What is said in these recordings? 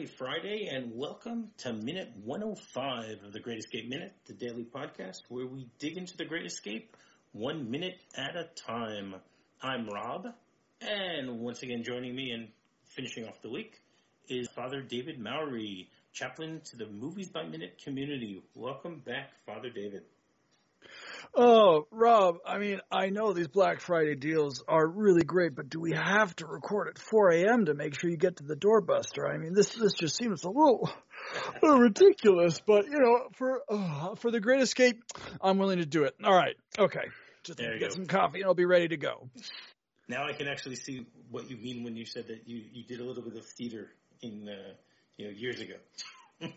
happy Friday, and welcome to Minute 105 of the Great Escape Minute, the daily podcast where we dig into the Great Escape one minute at a time. I'm Rob, and once again joining me and finishing off the week is Father David Mowry, chaplain to the Movies by Minute community. Welcome back, Father David. Oh, Rob, I mean, I know these Black Friday deals are really great, but do we have to record at 4 a.m. to make sure you get to the doorbuster? I mean, this this just seems a little, a little ridiculous, but you know, for uh, for the Great Escape, I'm willing to do it. All right, okay, just There get some coffee and I'll be ready to go. Now I can actually see what you mean when you said that you, you did a little bit of theater in uh, you know years ago.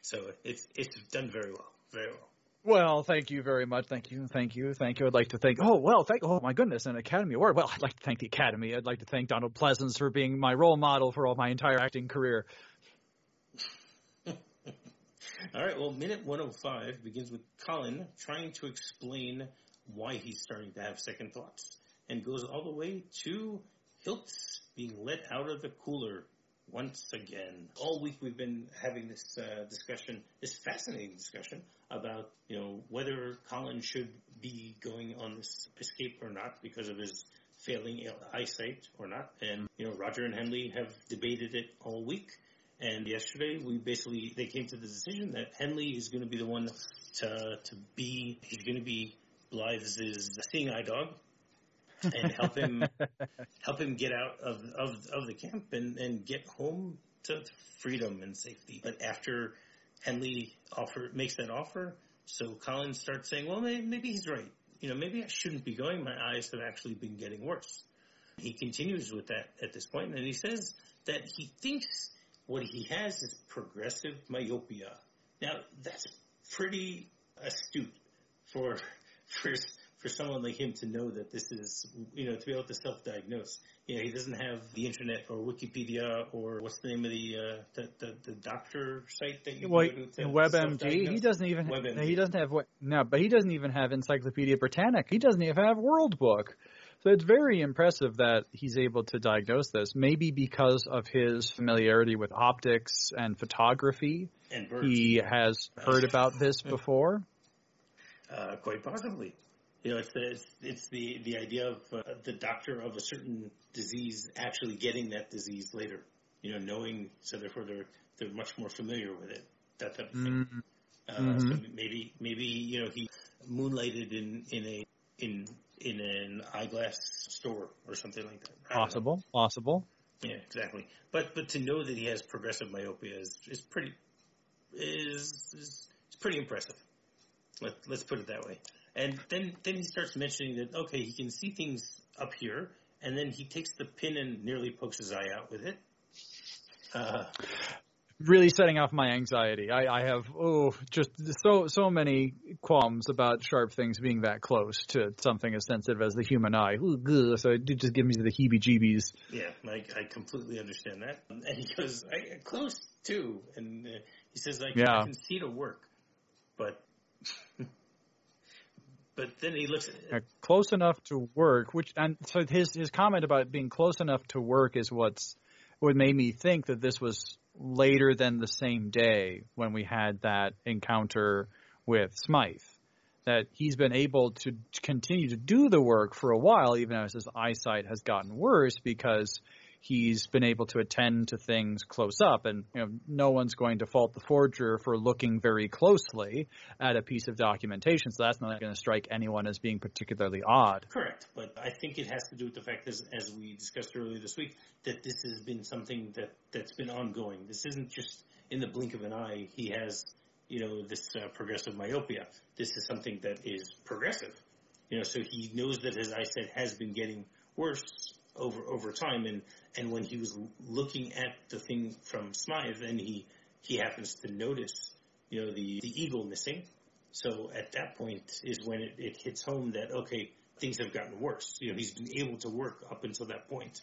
so it's it's done very well, very well. Well, thank you very much. Thank you, thank you, thank you. I'd like to thank. Oh well, thank. Oh my goodness, an Academy Award. Well, I'd like to thank the Academy. I'd like to thank Donald Pleasence for being my role model for all my entire acting career. All right, well, minute 105 begins with Colin trying to explain why he's starting to have second thoughts and goes all the way to Hilts being let out of the cooler once again. All week we've been having this uh, discussion, this fascinating discussion about, you know, whether Colin should be going on this escape or not because of his failing eyesight or not. And, you know, Roger and Hendley have debated it all week. And yesterday, we basically they came to the decision that Hendley is going to be the one to to be he's going to be Blythe's seeing eye dog and help him help him get out of of, of the camp and, and get home to freedom and safety. But after Hendley offer makes that offer, so Colin starts saying, well, maybe, maybe he's right. You know, maybe I shouldn't be going. My eyes have actually been getting worse. He continues with that at this point, and he says that he thinks what he has is progressive myopia. Now, that's pretty astute for for for someone like him to know that this is, you know, to be able to self-diagnose. You know, he doesn't have the internet or Wikipedia or what's the name of the uh, the, the, the doctor site that you Well, go to WebMD, he doesn't even WebMD. he doesn't have what no, but he doesn't even have Encyclopedia Britannica. He doesn't even have World Book. So it's very impressive that he's able to diagnose this. Maybe because of his familiarity with optics and photography, and he has heard about this before. Uh, quite possibly. You know, it's the, it's, it's the, the idea of uh, the doctor of a certain disease actually getting that disease later. You know, knowing, so therefore they're, they're much more familiar with it. That type of thing. Mm, Uh, so Mhm. maybe, maybe, you know, he moonlighted in, in a, in, in an eyeglass store or something like that. Possible, possible. Yeah, exactly. But, but to know that he has progressive myopia is, is pretty, is, is, is pretty impressive. Let, let's put it that way. And then, then he starts mentioning that, okay, he can see things up here, and then he takes the pin and nearly pokes his eye out with it. Uh, Really setting off my anxiety. I, I have oh just so so many qualms about sharp things being that close to something as sensitive as the human eye. Ooh, So it just gives me the heebie-jeebies. yeah, I, I completely understand that. And he goes, I, close too. And uh, he says, I, can- Yeah. I can see to work. But, but then he looks at Uh, close enough to work, which and so his his comment about being close enough to work is what's what made me think that this was later than the same day when we had that encounter with Smythe. That he's been able to continue to do the work for a while, even as his eyesight has gotten worse, because he's been able to attend to things close up. And you know, no one's going to fault the forger for looking very closely at a piece of documentation. So that's not going to strike anyone as being particularly odd. Correct, but I think it has to do with the fact, as, as we discussed earlier this week, that this has been something that that's been ongoing. This isn't just in the blink of an eye. He has, you know, this uh, progressive myopia. This is something that is progressive. You know, so he knows that his eyesight has been getting worse over over time, and and when he was looking at the thing from Smythe, and he he happens to notice, you know, the the eagle missing. So at that point is when it, it hits home that okay, things have gotten worse. You know, he's been able to work up until that point.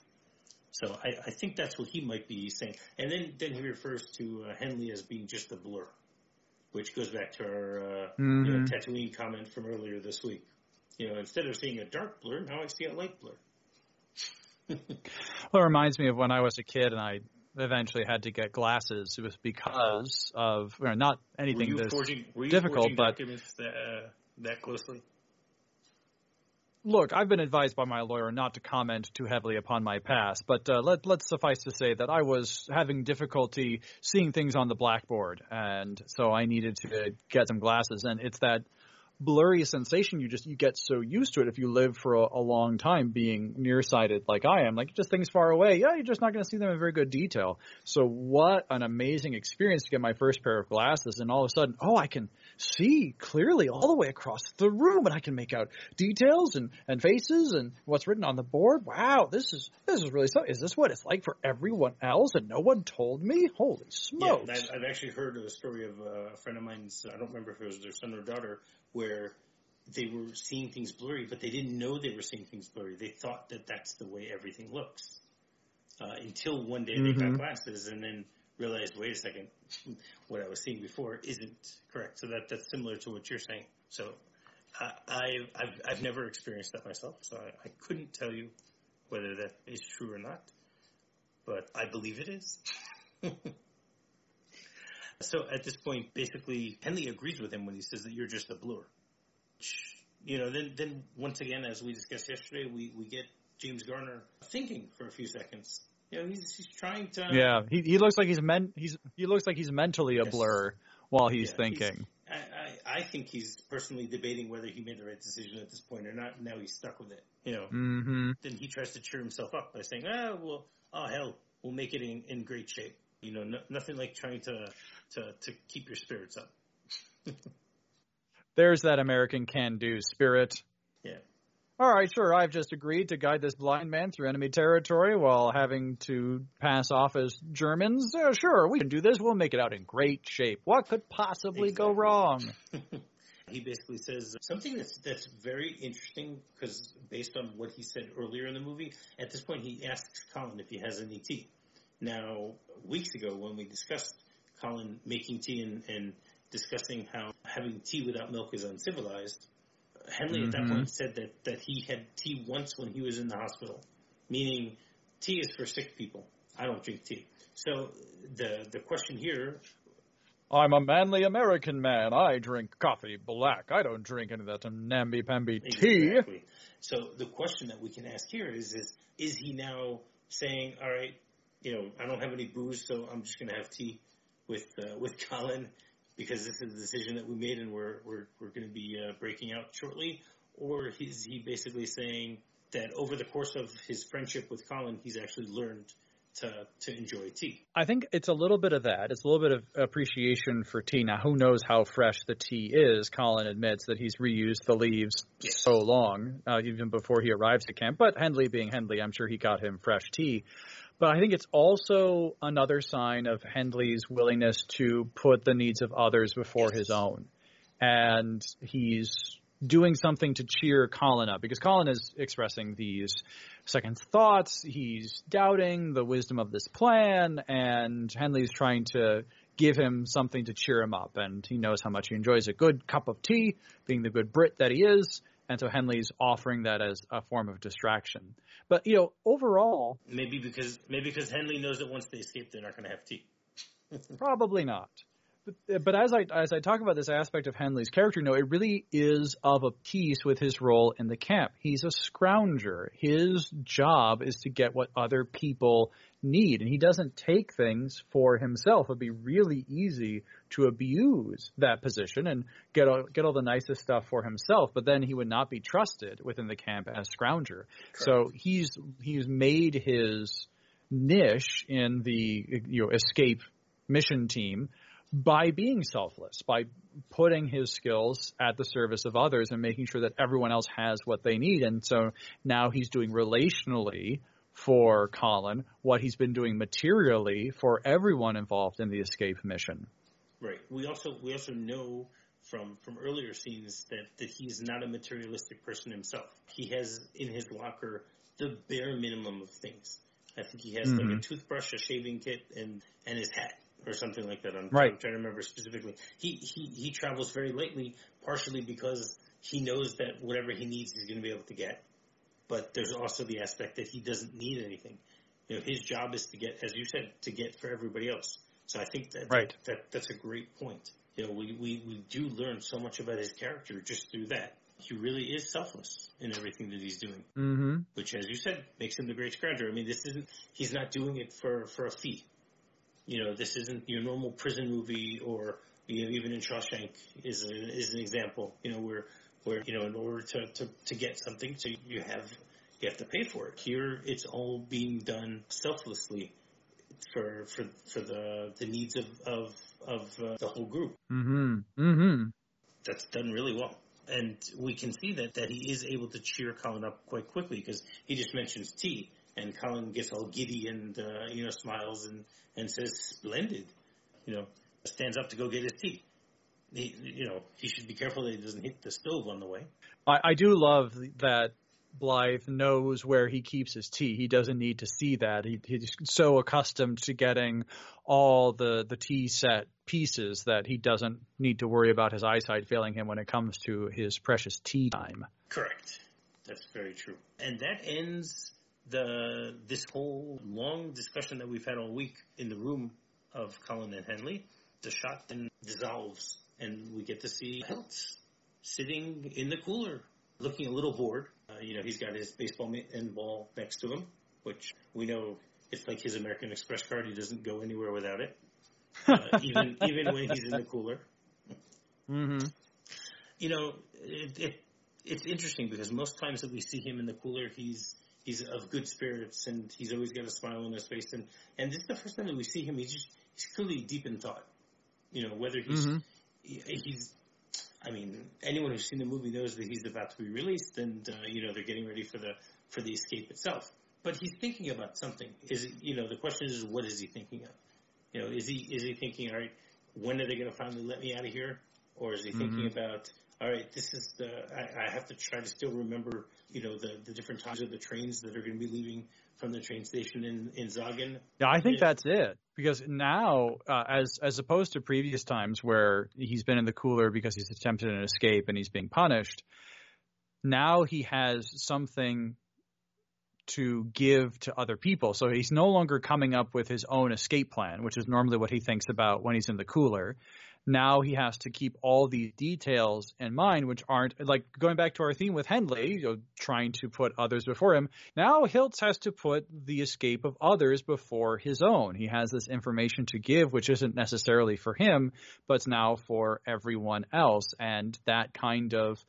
So I, I think that's what he might be saying. And then, then he refers to uh, Hendley as being just a blur, which goes back to our uh, you know, Mhm. Tatooine comment from earlier this week. You know, instead of seeing a dark blur, now I see a light blur. Well, it reminds me of when I was a kid and I eventually had to get glasses. It was because of not anything were you this forging, were you difficult, forging but documents that, uh, that closely. Look, I've been advised by my lawyer not to comment too heavily upon my past, but uh, let, let's suffice to say that I was having difficulty seeing things on the blackboard, and so I needed to get some glasses. And it's that blurry sensation you just you get so used to it if you live for a, a long time being nearsighted like I am like just things far away yeah you're just not going to see them in very good detail. So what an amazing experience to get my first pair of glasses and all of a sudden oh I can see clearly all the way across the room and I can make out details and and faces and what's written on the board. Wow this is this is really so is this what it's like for everyone else and no one told me? Holy smokes. Yeah, I've, I've actually heard a story of uh, a friend of mine's I don't remember if it was their son or daughter where they were seeing things blurry, but they didn't know they were seeing things blurry. They thought that that's the way everything looks. Uh, until one day mm-hmm. they got mm-hmm. glasses and then realized, wait a second, what I was seeing before isn't correct. So that that's similar to what you're saying. So uh, I've, I've I've never experienced that myself, so I, I couldn't tell you whether that is true or not. But I believe it is. So at this point, basically, Hendley agrees with him when he says that you're just a blur. You know, then then once again, as we discussed yesterday, we, we get James Garner thinking for a few seconds. You know, he's he's trying to. Yeah, he he looks like he's men. He's he looks like he's mentally a yes. blur while he's yeah, thinking. He's, I, I, I think he's personally debating whether he made the right decision at this point or not. Now he's stuck with it. You know. Mm-hmm. Then he tries to cheer himself up by saying, "Ah, well, oh hell, we'll make it in, in great shape." You know, no, nothing like trying to to to keep your spirits up. There's that American can-do spirit. Yeah. All right, sure. I've just agreed to guide this blind man through enemy territory while having to pass off as Germans. Uh, sure, we can do this. We'll make it out in great shape. What could possibly exactly. go wrong? he basically says something that's that's very interesting because based on what he said earlier in the movie, at this point he asks Colin if he has any tea. Now, weeks ago when we discussed Colin making tea and, and discussing how having tea without milk is uncivilized, Hendley mm-hmm. at that mm-hmm. point said that, that he had tea once when he was in the hospital, meaning tea is for sick people. I don't drink tea. So the the question here I'm a manly American man. I drink coffee black. I don't drink any of that namby pamby tea. Exactly. So the question that we can ask here is is is he now saying, all right, you know, I don't have any booze, so I'm just going to have tea with uh, with Colin because this is a decision that we made and we're we're we're going to be uh, breaking out shortly. Or is he basically saying that over the course of his friendship with Colin, he's actually learned to to enjoy tea. I think it's a little bit of that. It's a little bit of appreciation for tea. Now, who knows how fresh the tea is? Colin admits that he's reused the leaves yes. so long, uh, even before he arrives at camp. But Hendley, being Hendley, I'm sure he got him fresh tea. But I think it's also another sign of Hendley's willingness to put the needs of others before his own. And he's doing something to cheer Colin up because Colin is expressing these second thoughts. He's doubting the wisdom of this plan, and Hendley's trying to give him something to cheer him up. And he knows how much he enjoys a good cup of tea, being the good Brit that he is. And so Hendley's offering that as a form of distraction. But you know, overall, maybe because maybe because Hendley knows that once they escape, they're not going to have tea. probably not. But, uh, but as I as I talk about this aspect of Hendley's character, no, it really is of a piece with his role in the camp. He's a scrounger. His job is to get what other people need, and he doesn't take things for himself. It'd be really easy to abuse that position and get all, get all the nicest stuff for himself, but then he would not be trusted within the camp as scrounger. Correct. So he's he's made his niche in the you know escape mission team by being selfless, by putting his skills at the service of others and making sure that everyone else has what they need. And so now he's doing relationally for Colin what he's been doing materially for everyone involved in the escape mission. Right. We also we also know from from earlier scenes that that he's not a materialistic person himself. He has in his locker the bare minimum of things. I think he has mm-hmm. like a mm-hmm. toothbrush, a shaving kit, and and his hat or something like that. I'm, right. I'm trying to remember specifically. He he he travels very lightly, partially because he knows that whatever he needs, he's going to be able to get. But there's also the aspect that he doesn't need anything. You know, his job is to get, as you said, to get for everybody else. So I think that, right. that, that that's a great point. You know, we, we, we do learn so much about his character just through that. He really is selfless in everything that he's doing, mm-hmm. which, as you said, makes him the great scrounger. I mean, this isn't, he's not doing it for, for a fee. You know, this isn't your normal prison movie or, you know, even in Shawshank is, a, is an example, you know, where, where, you know, in order to, to, to get something, so you have, you have to pay for it. Here, it's all being done selflessly for for for the the needs of of of uh, the whole group. Mm-hmm. Mm-hmm. That's done really well, and we can see that that he is able to cheer Colin up quite quickly because he just mentions tea, and Colin gets all giddy and uh, you know smiles and and says splendid, you know, stands up to go get his tea. He, you know, he should be careful that he doesn't hit the stove on the way. I, I do love that Blythe knows where he keeps his tea. He doesn't need to see that. He, he's so accustomed to getting all the, the tea set pieces that he doesn't need to worry about his eyesight failing him when it comes to his precious tea time. Correct. That's very true. And that ends the this whole long discussion that we've had all week in the room of Colin and Hendley. The shot then dissolves, and we get to see Hilts sitting in the cooler, looking a little bored. Uh, you know, he's got his baseball mitt and ball next to him, which we know it's like his American Express card. He doesn't go anywhere without it, uh, even even when he's in the cooler. Mm-hmm. You know, it, it it's interesting because most times that we see him in the cooler, he's he's of good spirits and he's always got a smile on his face. And and this is the first time that we see him. He's just he's clearly deep in thought. You know, whether he's Mhm. he, he's. I mean, anyone who's seen the movie knows that he's about to be released, and uh, you know they're getting ready for the for the escape itself. But he's thinking about something. Is it, you know the question is what is he thinking of? You know, is he is he thinking all right? When are they going to finally let me out of here? Or is he thinking about all right? This is the I, I have to try to still remember you know the the different times of the trains that are going to be leaving from the train station in in Sagan. Yeah, I think Yeah. that's it. Because now, uh, as as opposed to previous times where he's been in the cooler because he's attempted an escape and he's being punished, now he has something to give to other people. So he's no longer coming up with his own escape plan, which is normally what he thinks about when he's in the cooler. Now he has to keep all these details in mind, which aren't like going back to our theme with Hendley, you know, trying to put others before him. Now Hilts has to put the escape of others before his own. He has this information to give, which isn't necessarily for him, but now for everyone else. And that kind of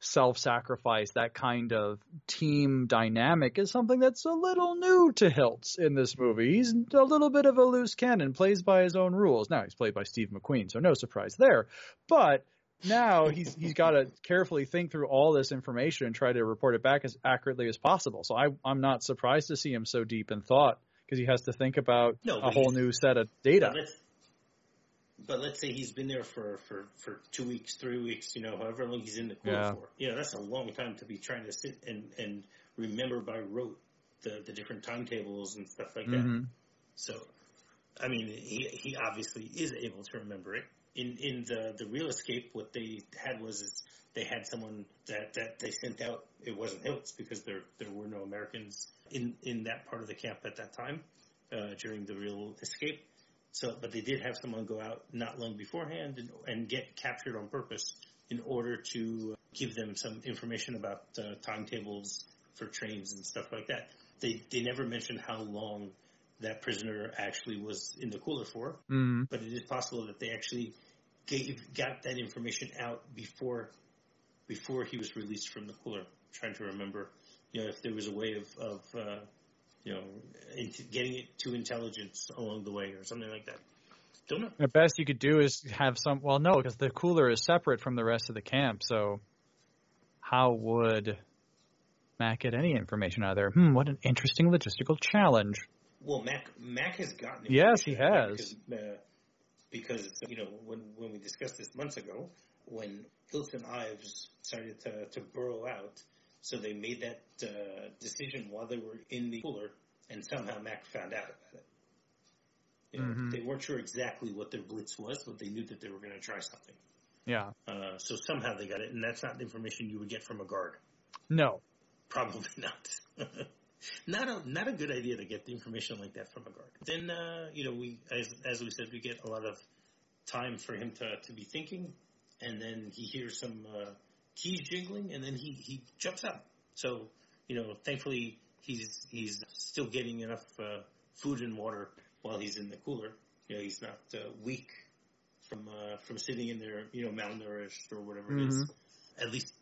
self-sacrifice, that kind of team dynamic is something that's a little new to Hilts in this movie. He's a little bit of a loose cannon, plays by his own rules. Now he's played by Steve McQueen, so no surprise there. But now he's he's got to carefully think through all this information and try to report it back as accurately as possible. So I I'm not surprised to see him so deep in thought because he has to think about No, a whole new set of data. Let's, but let's say he's been there for, for, for two weeks, three weeks, you know, however long he's in the cooler Yeah. for. You know, that's a long time to be trying to sit and, and remember by rote the, the different timetables and stuff like that. Mhm. So, I mean, he, he obviously is able to remember it. In, in the, the real escape, what they had was is they had someone that, that they sent out. It wasn't Hilts because there, there were no Americans in, in that part of the camp at that time, uh, during the real escape. So, but they did have someone go out not long beforehand and, and get captured on purpose in order to give them some information about uh, timetables for trains and stuff like that. They they never mentioned how long that prisoner actually was in the cooler for, Mhm. but it is possible that they actually gave got that information out before before he was released from the cooler. trying to remember, you know, if there was a way of of uh, you know getting it to intelligence along the way or something like that. Don't know. The best you could do is have some. Well, no, because the cooler is separate from the rest of the camp. So, how would Mac get any information out of there? Hmm, what an interesting logistical challenge. Well, Mac Mac has gotten Yes, he has. because, uh, because you know when when we discussed this months ago, when Hilts and Ives started to to burrow out, so they made that uh, decision while they were in the cooler, and somehow Mac found out about it. You know, Mhm. they weren't sure exactly what their blitz was, but they knew that they were going to try something. Yeah. Uh, so somehow they got it, and that's not the information you would get from a guard. No. Probably not. not a not a good idea to get the information like that from a guard. Then uh, you know we as as we said we get a lot of time for him to to be thinking, and then he hears some uh, keys jingling, and then he he jumps out. So you know thankfully he's he's still getting enough uh, food and water while he's in the cooler. You know he's not uh, weak from uh, from sitting in there you know malnourished or whatever it is. Mhm. At least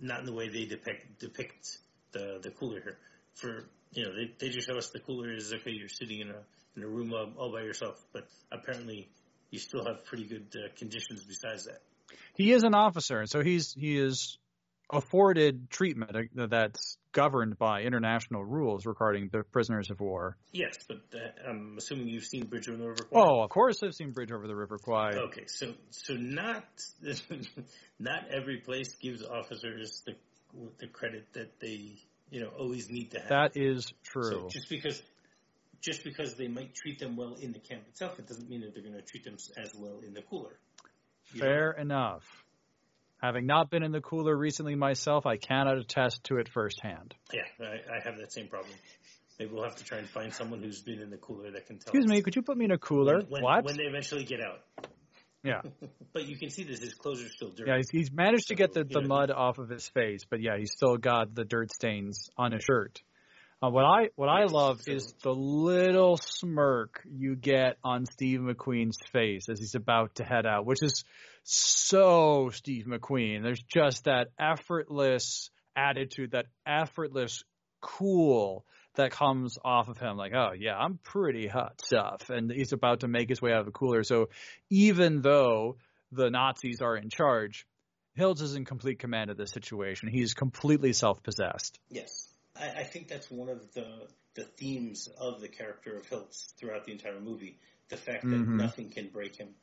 not in the way they depict depict the the cooler here. For you know, they they just show us the cooler is okay. You're sitting in a in a room all, all by yourself, but apparently you still have pretty good uh, conditions besides that. He is an officer, and so he's he is afforded treatment uh, that's governed by international rules regarding the prisoners of war. Yes, but uh, I'm assuming you've seen Bridge over the River Kwai. Oh, of course, I've seen Bridge over the River Kwai. Okay, so so not not every place gives officers the the credit that they you know always need to have. That is So true. just because just because they might treat them well in the camp itself, it doesn't mean that they're going to treat them as well in the cooler. You know? Fair enough. Having not been in the cooler recently myself, I cannot attest to it firsthand. Yeah, I, I have that same problem. Maybe we'll have to try and find someone who's been in the cooler that can tell. Excuse us me, could you put me in a cooler? When, what? When they eventually get out. Yeah. but you can see this. His clothes are still dirty. Yeah, he's, he's managed to get the, the mud off of his face, but yeah, he's still got the dirt stains on his shirt. Uh, what I what I love is the little smirk you get on Steve McQueen's face as he's about to head out, which is so Steve McQueen. There's just that effortless attitude, that effortless cool that comes off of him like, oh yeah, I'm pretty hot stuff. And he's about to make his way out of the cooler. So even though the Nazis are in charge, Hilts is in complete command of the situation. He's completely self-possessed. Yes, I, I think that's one of the the themes of the character of Hilts throughout the entire movie. The fact that Mhm. nothing can break him.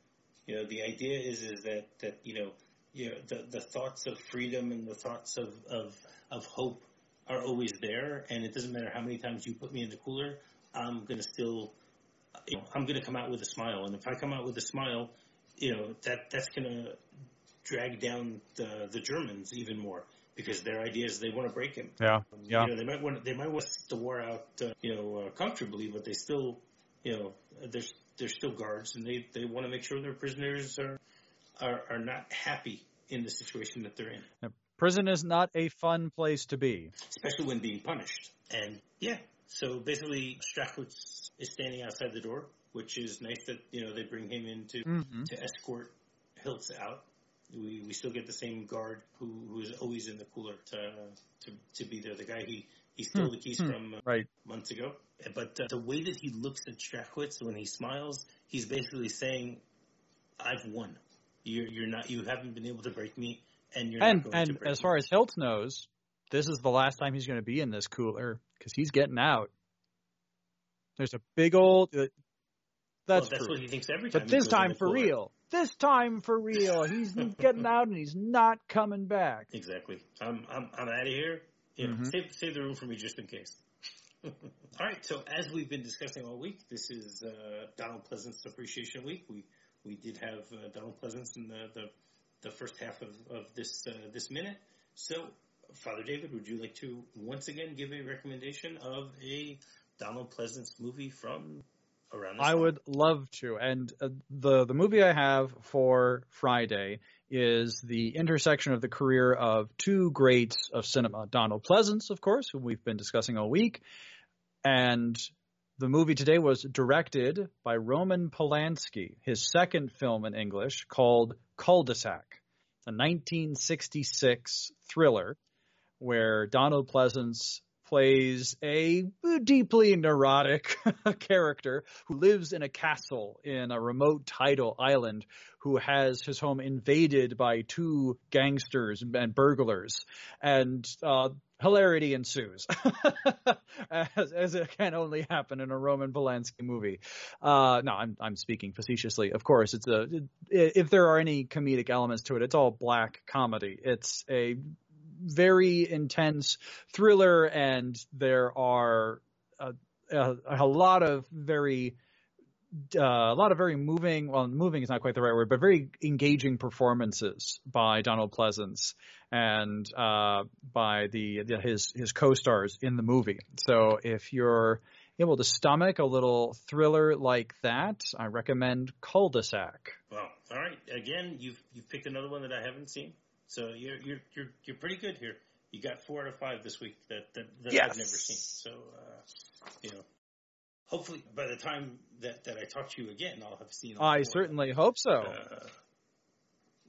You know, the idea is is that that you know, you know, the the thoughts of freedom and the thoughts of of of hope are always there, and it doesn't matter how many times you put me in the cooler, I'm gonna still, you know, I'm gonna come out with a smile, and if I come out with a smile, you know, that that's gonna drag down the the Germans even more because their idea is they want to break him. Yeah. Yeah. You know, they might want they might want to war out, uh, you know, uh, comfortably, but they still, you know, there's there's still guards, and they they want to make sure their prisoners are are are not happy in the situation that they're in, Prison is not a fun place to be. especially when being punished. And yeah, so basically, Strachwitz is standing outside the door, which is nice that you know they bring him in to Mm-hmm. to escort Hilts out. We we still get the same guard who who is always in the cooler to to to be there. The guy he he stole the keys Hmm. from uh, Right. months ago. But uh, the way that he looks at Strachwitz when he smiles, he's basically saying, "I've won. You're you're not. You haven't been able to break me, and you're not And and as me." far as Hilt knows, this is the last time he's going to be in this cooler because he's getting out. There's a big old. Uh, Well, that's that's true. what he thinks every time. But this time for real. This time for real. He's getting out and he's not coming back. Exactly. I'm I'm I'm out of here. You know, Mhm. save save the room for me just in case. all right. So as we've been discussing all week, this is uh, Donald Pleasence Appreciation Week. We we did have uh, Donald Pleasence in the, the the first half of, of this uh, this minute. So, Father David, would you like to once again give a recommendation of a Donald Pleasence movie from around I time? would love to. And uh, the the movie I have for Friday is the intersection of the career of two greats of cinema, Donald Pleasence, of course, who we've been discussing all week, and the movie today was directed by Roman Polanski, his second film in English called Cul-de-sac, a 1966 thriller where Donald Pleasence plays a deeply neurotic character who lives in a castle in a remote tidal island who has his home invaded by two gangsters and burglars and uh, hilarity ensues as, as it can only happen in a Roman Polanski movie. Uh, no, I'm I'm speaking facetiously. Of course, it's a if there are any comedic elements to it, it's all black comedy. It's a very intense thriller, and there are a, a, a lot of very uh, a lot of very moving. Well, moving is not quite the right word, but very engaging performances by Donald Pleasence and uh, by the, the his his co-stars in the movie. So if you're able to stomach a little thriller like that, I recommend Cul-de-sac. Well, all right. Again, you've you've picked another one that I haven't seen, so you're you're you're you're pretty good here. You got four out of five this week that that, that yes. I've never seen. So uh, you know, hopefully by the time that, that I talk to you again, I'll have seen. I certainly hope so. Uh,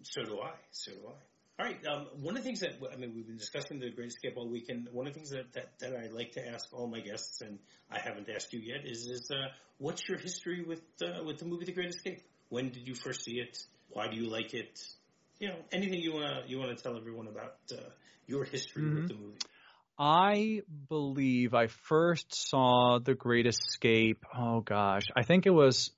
so do I. So do I. All right. Um, one of the things that I mean, we've been discussing the Great Escape all weekend. One of the things that, that, that I like to ask all my guests, and I haven't asked you yet, is is uh, what's your history with uh, with the movie The Great Escape? When did you first see it? Why do you like it? You know, anything you wanna you wanna tell everyone about uh, your history mm-hmm. with the movie. I believe I first saw The Great Escape. Oh gosh, I think it was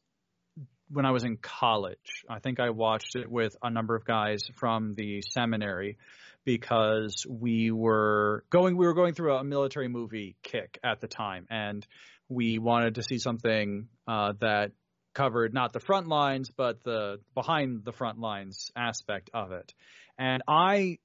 when I was in college. I think I watched it with a number of guys from the seminary because we were going we were going through a military movie kick at the time and we wanted to see something uh, that covered not the front lines but the behind the front lines aspect of it. And I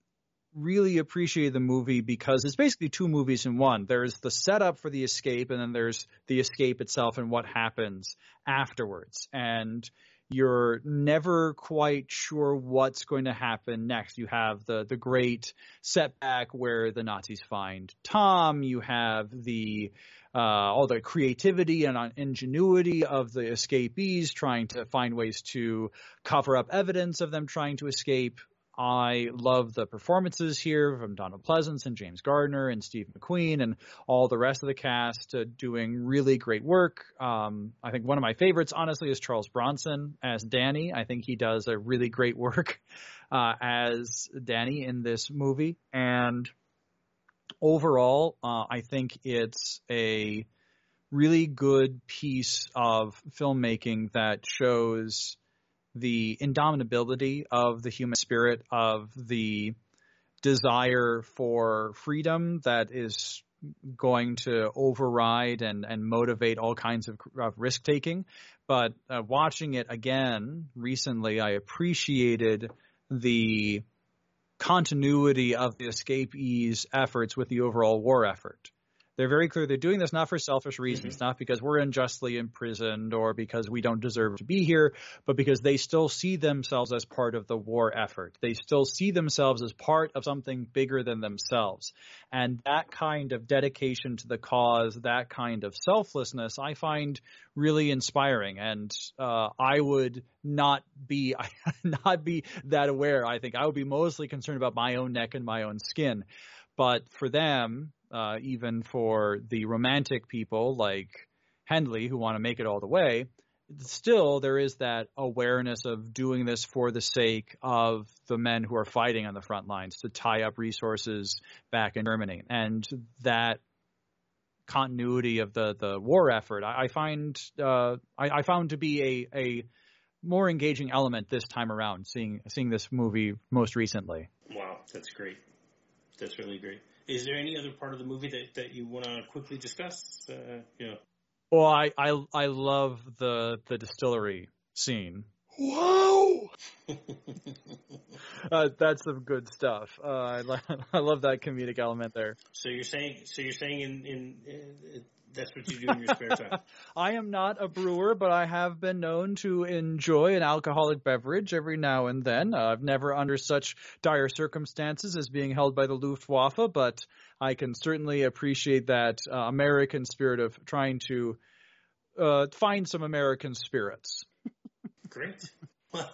really appreciated the movie because it's basically two movies in one. There's the setup for the escape, and then there's the escape itself and what happens afterwards. And you're never quite sure what's going to happen next. You have the the great setback where the Nazis find Tom. You have the uh, all the creativity and ingenuity of the escapees trying to find ways to cover up evidence of them trying to escape. I love the performances here from Donald Pleasence and James Garner and Steve McQueen and all the rest of the cast uh, doing really great work. Um, I think one of my favorites, honestly, is Charles Bronson as Danny. I think he does a really great work uh, as Danny in this movie. And overall, uh, I think it's a really good piece of filmmaking that shows the indomitability of the human spirit, of the desire for freedom that is going to override and, and motivate all kinds of, of risk taking. But uh, watching it again recently, I appreciated the continuity of the escapees' efforts with the overall war effort. They're very clear they're doing this not for selfish reasons, mm-hmm. not because we're unjustly imprisoned or because we don't deserve to be here, but because they still see themselves as part of the war effort. They still see themselves as part of something bigger than themselves. And that kind of dedication to the cause, that kind of selflessness, I find really inspiring. And uh, I would not be not be that aware. I think I would be mostly concerned about my own neck and my own skin. But for them, uh, even for the romantic people like Hendley who want to make it all the way, still there is that awareness of doing this for the sake of the men who are fighting on the front lines to tie up resources back in Germany. And that continuity of the, the war effort, I, I find uh, I, I, found to be a, a more engaging element this time around, seeing seeing this movie most recently. Wow, that's great. That's really great. Is there any other part of the movie that, that you want to quickly discuss? Uh, you know. Well, I, I I love the the distillery scene. Wow, uh, that's some good stuff. Uh, I, lo- I love that comedic element there. So you're saying so you're saying in in, in that's what you do in your spare time. I am not a brewer, but I have been known to enjoy an alcoholic beverage every now and then. Uh, I've never under such dire circumstances as being held by the Luftwaffe, but I can certainly appreciate that uh, American spirit of trying to uh, find some American spirits. Great. Well,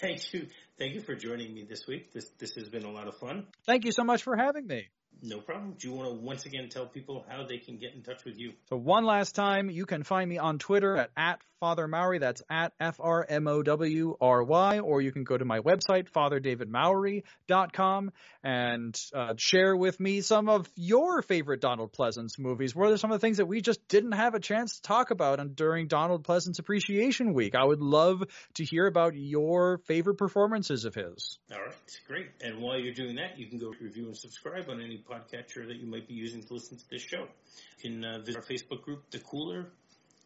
thank you. Thank you for joining me this week. This this has been a lot of fun. Thank you so much for having me. No problem. Do you want to once again tell people how they can get in touch with you? So one last time, you can find me on Twitter at, at Father Mowry. That's at F R M O W R Y. Or you can go to my website, FatherDavidMowry.com, and uh, share with me some of your favorite Donald Pleasence movies. What are some of the things that we just didn't have a chance to talk about during Donald Pleasence Appreciation Week? I would love to hear about your favorite performances of his. All right, great. And while you're doing that, you can go review and subscribe on any podcatcher that you might be using to listen to this show. You can uh, visit our Facebook group, The Cooler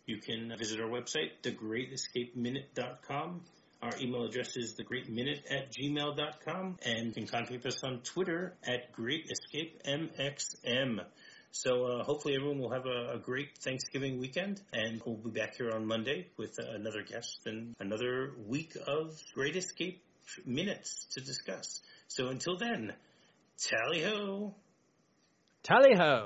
You can visit our website, thegreatescapeminute.com. Our email address is thegreatminute at gmail.com, and you can contact us on Twitter at greatescapemxm. So uh, hopefully everyone will have a, a, great Thanksgiving weekend, and we'll be back here on Monday with uh, another guest and another week of Great Escape minutes to discuss. So until then, tally ho! Tally ho!